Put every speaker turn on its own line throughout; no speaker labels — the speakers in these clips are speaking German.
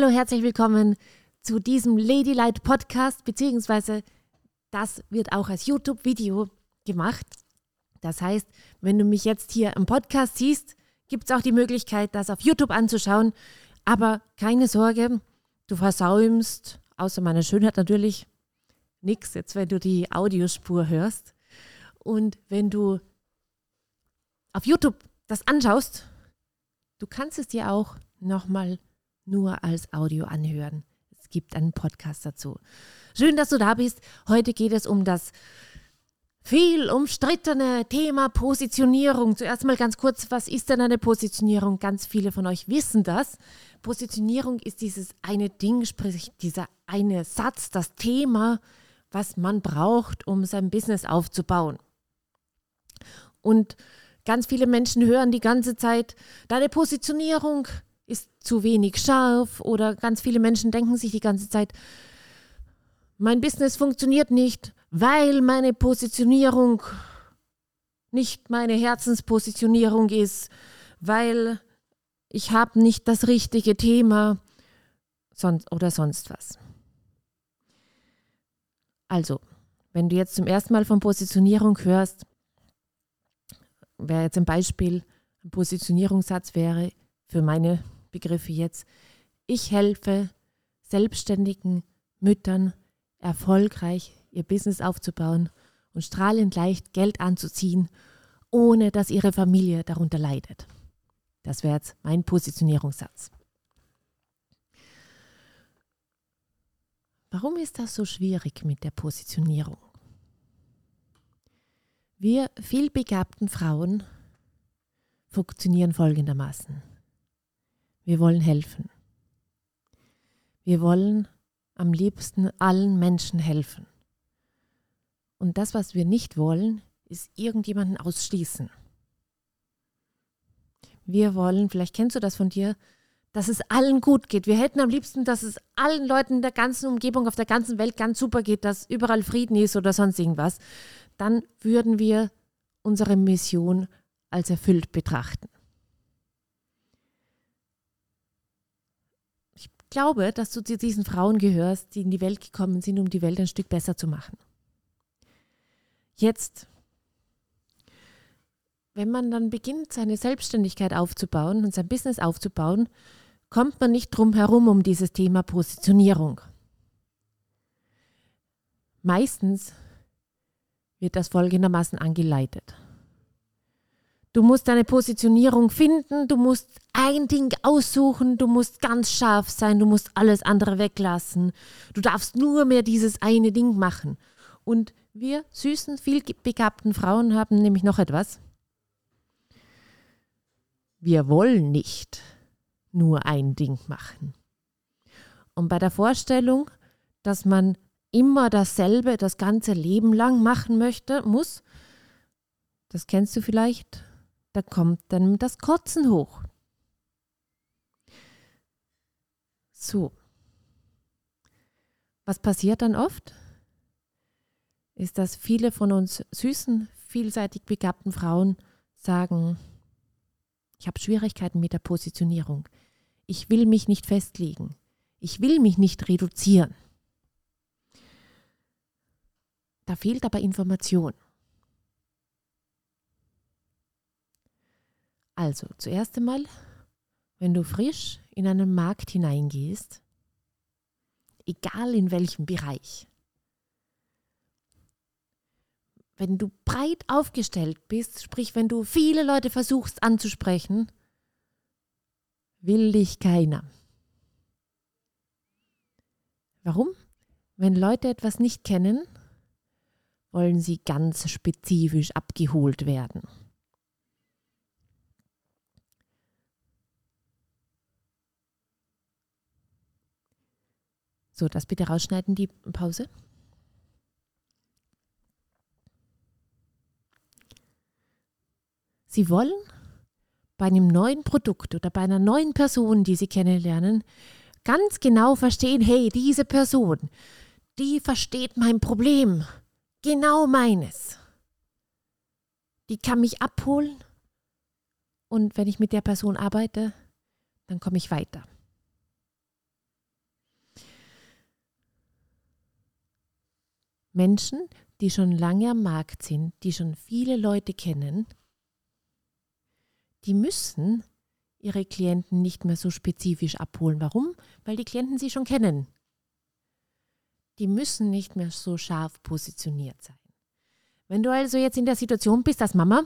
Hallo, herzlich willkommen zu diesem Ladylight Podcast, beziehungsweise das wird auch als YouTube-Video gemacht. Das heißt, wenn du mich jetzt hier im Podcast siehst, gibt es auch die Möglichkeit, das auf YouTube anzuschauen. Aber keine Sorge, du versäumst, außer meiner Schönheit natürlich, nichts, jetzt wenn du die Audiospur hörst. Und wenn du auf YouTube das anschaust, du kannst es dir auch nochmal nur als Audio anhören. Es gibt einen Podcast dazu. Schön, dass du da bist. Heute geht es um das viel umstrittene Thema Positionierung. Zuerst mal ganz kurz, was ist denn eine Positionierung? Ganz viele von euch wissen das. Positionierung ist dieses eine Ding, sprich dieser eine Satz, das Thema, was man braucht, um sein Business aufzubauen. Und ganz viele Menschen hören die ganze Zeit, deine Positionierung ist zu wenig scharf oder ganz viele Menschen denken sich die ganze Zeit, mein Business funktioniert nicht, weil meine Positionierung nicht meine Herzenspositionierung ist, weil ich habe nicht das richtige Thema sonst, oder sonst was. Also, wenn du jetzt zum ersten Mal von Positionierung hörst, wäre jetzt ein Beispiel, ein Positionierungssatz wäre für meine Begriffe jetzt. Ich helfe selbstständigen Müttern erfolgreich ihr Business aufzubauen und strahlend leicht Geld anzuziehen, ohne dass ihre Familie darunter leidet. Das wäre jetzt mein Positionierungssatz. Warum ist das so schwierig mit der Positionierung? Wir vielbegabten Frauen funktionieren folgendermaßen. Wir wollen helfen. Wir wollen am liebsten allen Menschen helfen. Und das, was wir nicht wollen, ist irgendjemanden ausschließen. Wir wollen, vielleicht kennst du das von dir, dass es allen gut geht. Wir hätten am liebsten, dass es allen Leuten in der ganzen Umgebung, auf der ganzen Welt ganz super geht, dass überall Frieden ist oder sonst irgendwas. Dann würden wir unsere Mission als erfüllt betrachten. Glaube, dass du zu diesen Frauen gehörst, die in die Welt gekommen sind, um die Welt ein Stück besser zu machen. Jetzt, wenn man dann beginnt, seine Selbstständigkeit aufzubauen und sein Business aufzubauen, kommt man nicht drum herum um dieses Thema Positionierung. Meistens wird das folgendermaßen angeleitet. Du musst deine Positionierung finden, du musst ein Ding aussuchen, du musst ganz scharf sein, du musst alles andere weglassen. Du darfst nur mehr dieses eine Ding machen. Und wir süßen, vielbegabten Frauen haben nämlich noch etwas. Wir wollen nicht nur ein Ding machen. Und bei der Vorstellung, dass man immer dasselbe das ganze Leben lang machen möchte, muss, das kennst du vielleicht, da kommt dann das Kotzen hoch. So. Was passiert dann oft? Ist, dass viele von uns süßen, vielseitig begabten Frauen sagen, ich habe Schwierigkeiten mit der Positionierung. Ich will mich nicht festlegen. Ich will mich nicht reduzieren. Da fehlt aber Information. Also, zuerst einmal, wenn du frisch in einen Markt hineingehst, egal in welchem Bereich, wenn du breit aufgestellt bist, sprich wenn du viele Leute versuchst anzusprechen, will dich keiner. Warum? Wenn Leute etwas nicht kennen, wollen sie ganz spezifisch abgeholt werden. So, das bitte rausschneiden, die Pause. Sie wollen bei einem neuen Produkt oder bei einer neuen Person, die Sie kennenlernen, ganz genau verstehen, hey, diese Person, die versteht mein Problem, genau meines. Die kann mich abholen und wenn ich mit der Person arbeite, dann komme ich weiter. Menschen, die schon lange am Markt sind, die schon viele Leute kennen, die müssen ihre Klienten nicht mehr so spezifisch abholen. Warum? Weil die Klienten sie schon kennen. Die müssen nicht mehr so scharf positioniert sein. Wenn du also jetzt in der Situation bist als Mama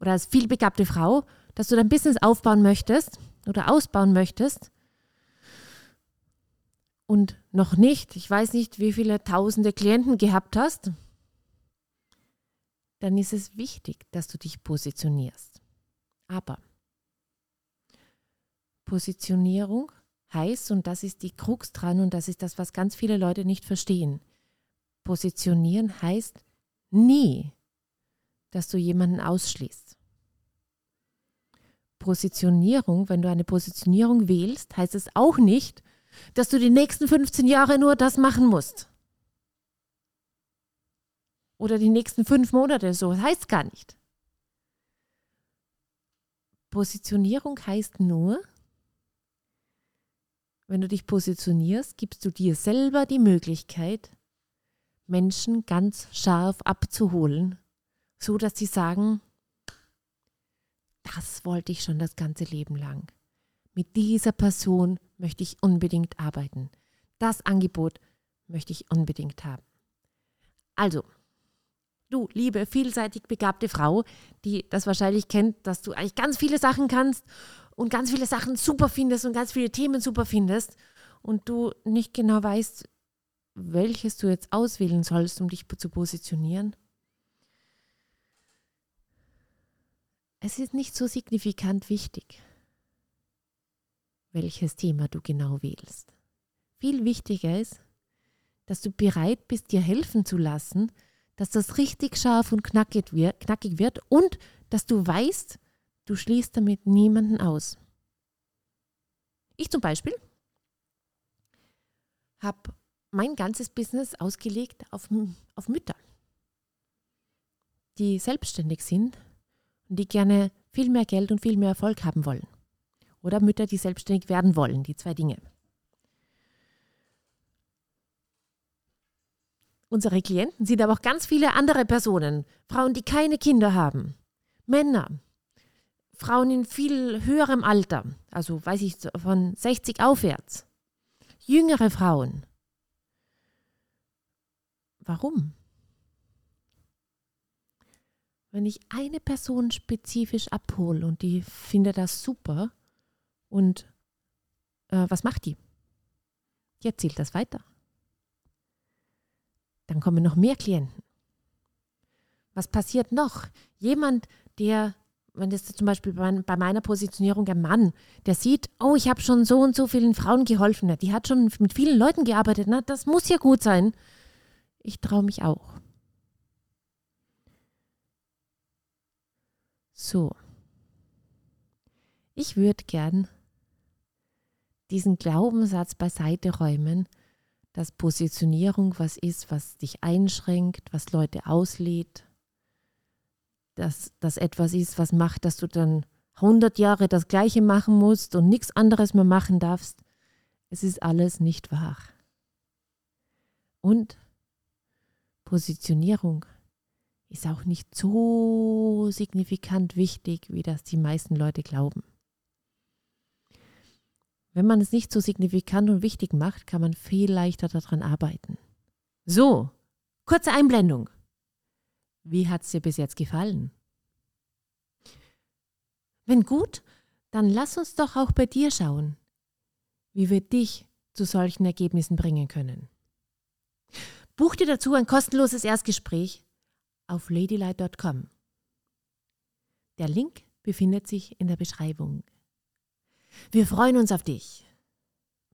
oder als vielbegabte Frau, dass du dein Business aufbauen möchtest oder ausbauen möchtest und noch nicht, ich weiß nicht, wie viele tausende Klienten gehabt hast, dann ist es wichtig, dass du dich positionierst. Aber Positionierung heißt, und das ist die Krux dran und das ist das, was ganz viele Leute nicht verstehen, positionieren heißt nie, dass du jemanden ausschließt. Positionierung, wenn du eine Positionierung wählst, heißt es auch nicht, dass du die nächsten 15 Jahre nur das machen musst. Oder die nächsten fünf Monate so. Das heißt gar nicht. Positionierung heißt nur, wenn du dich positionierst, gibst du dir selber die Möglichkeit, Menschen ganz scharf abzuholen, so dass sie sagen, das wollte ich schon das ganze Leben lang. Mit dieser Person möchte ich unbedingt arbeiten. Das Angebot möchte ich unbedingt haben. Also, du, liebe, vielseitig begabte Frau, die das wahrscheinlich kennt, dass du eigentlich ganz viele Sachen kannst und ganz viele Sachen super findest und ganz viele Themen super findest und du nicht genau weißt, welches du jetzt auswählen sollst, um dich zu positionieren. Es ist nicht so signifikant wichtig welches Thema du genau wählst. Viel wichtiger ist, dass du bereit bist, dir helfen zu lassen, dass das richtig scharf und knackig wird und dass du weißt, du schließt damit niemanden aus. Ich zum Beispiel habe mein ganzes Business ausgelegt auf, auf Mütter, die selbstständig sind und die gerne viel mehr Geld und viel mehr Erfolg haben wollen oder Mütter, die selbstständig werden wollen, die zwei Dinge. Unsere Klienten sind aber auch ganz viele andere Personen, Frauen, die keine Kinder haben, Männer, Frauen in viel höherem Alter, also weiß ich von 60 aufwärts, jüngere Frauen. Warum? Wenn ich eine Person spezifisch abhole und die findet das super, und äh, was macht die? Die erzählt das weiter. Dann kommen noch mehr Klienten. Was passiert noch? Jemand, der, wenn das zum Beispiel bei meiner Positionierung ein Mann, der sieht, oh, ich habe schon so und so vielen Frauen geholfen, die hat schon mit vielen Leuten gearbeitet, na, das muss ja gut sein. Ich traue mich auch. So. Ich würde gern diesen Glaubenssatz beiseite räumen, dass Positionierung was ist, was dich einschränkt, was Leute auslädt, dass das etwas ist, was macht, dass du dann 100 Jahre das Gleiche machen musst und nichts anderes mehr machen darfst. Es ist alles nicht wahr. Und Positionierung ist auch nicht so signifikant wichtig, wie das die meisten Leute glauben. Wenn man es nicht so signifikant und wichtig macht, kann man viel leichter daran arbeiten. So, kurze Einblendung. Wie hat es dir bis jetzt gefallen? Wenn gut, dann lass uns doch auch bei dir schauen, wie wir dich zu solchen Ergebnissen bringen können. Buch dir dazu ein kostenloses Erstgespräch auf ladylight.com. Der Link befindet sich in der Beschreibung. Wir freuen uns auf dich.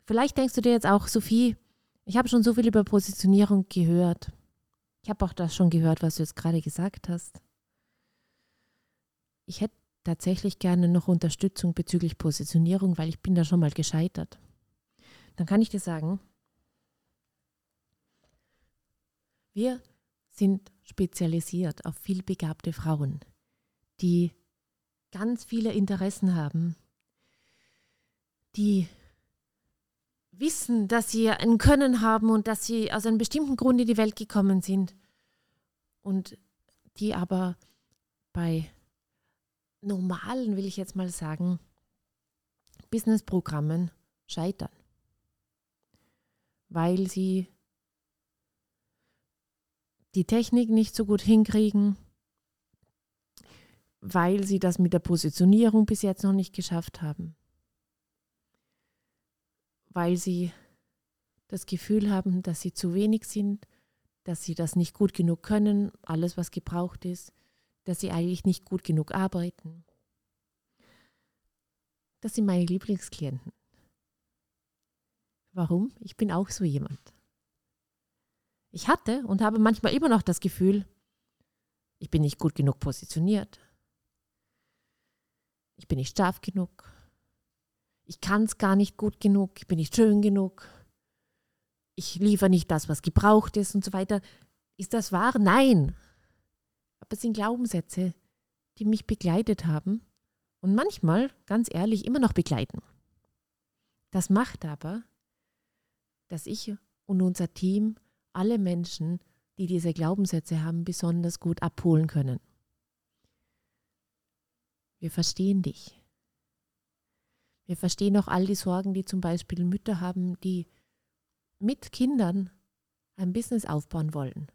Vielleicht denkst du dir jetzt auch, Sophie, ich habe schon so viel über Positionierung gehört. Ich habe auch das schon gehört, was du jetzt gerade gesagt hast. Ich hätte tatsächlich gerne noch Unterstützung bezüglich Positionierung, weil ich bin da schon mal gescheitert. Dann kann ich dir sagen, wir sind spezialisiert auf vielbegabte Frauen, die ganz viele Interessen haben, die wissen, dass sie ein Können haben und dass sie aus einem bestimmten Grund in die Welt gekommen sind. Und die aber bei normalen, will ich jetzt mal sagen, Businessprogrammen scheitern, weil sie die Technik nicht so gut hinkriegen, weil sie das mit der Positionierung bis jetzt noch nicht geschafft haben, weil sie das Gefühl haben, dass sie zu wenig sind, dass sie das nicht gut genug können, alles was gebraucht ist, dass sie eigentlich nicht gut genug arbeiten. Das sind meine Lieblingsklienten. Warum? Ich bin auch so jemand. Ich hatte und habe manchmal immer noch das Gefühl, ich bin nicht gut genug positioniert. Ich bin nicht scharf genug. Ich kann es gar nicht gut genug. Ich bin nicht schön genug. Ich liefere nicht das, was gebraucht ist und so weiter. Ist das wahr? Nein. Aber es sind Glaubenssätze, die mich begleitet haben und manchmal, ganz ehrlich, immer noch begleiten. Das macht aber, dass ich und unser Team alle Menschen, die diese Glaubenssätze haben, besonders gut abholen können. Wir verstehen dich. Wir verstehen auch all die Sorgen, die zum Beispiel Mütter haben, die mit Kindern ein Business aufbauen wollen.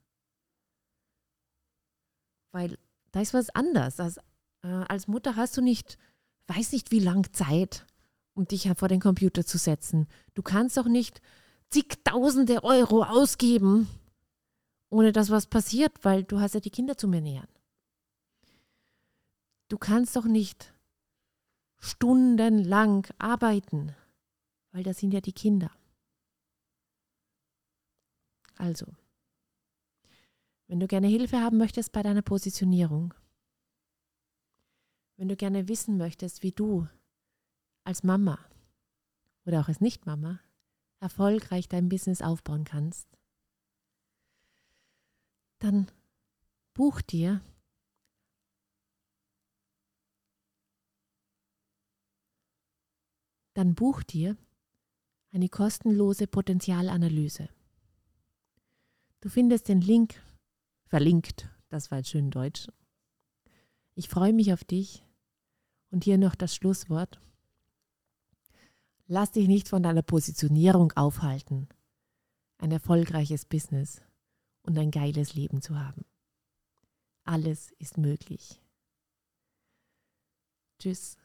Weil da ist was anders. Als, äh, als Mutter hast du nicht, weiß nicht wie lang Zeit, um dich vor den Computer zu setzen. Du kannst doch nicht zigtausende Euro ausgeben, ohne dass was passiert, weil du hast ja die Kinder zu mir nähern. Du kannst doch nicht stundenlang arbeiten, weil das sind ja die Kinder. Also, wenn du gerne Hilfe haben möchtest bei deiner Positionierung, wenn du gerne wissen möchtest, wie du als Mama oder auch als Nicht-Mama erfolgreich dein Business aufbauen kannst, dann buch dir dann buch dir eine kostenlose Potenzialanalyse. Du findest den Link verlinkt, das war jetzt schön Deutsch. Ich freue mich auf dich und hier noch das Schlusswort. Lass dich nicht von deiner Positionierung aufhalten, ein erfolgreiches Business und ein geiles Leben zu haben. Alles ist möglich. Tschüss.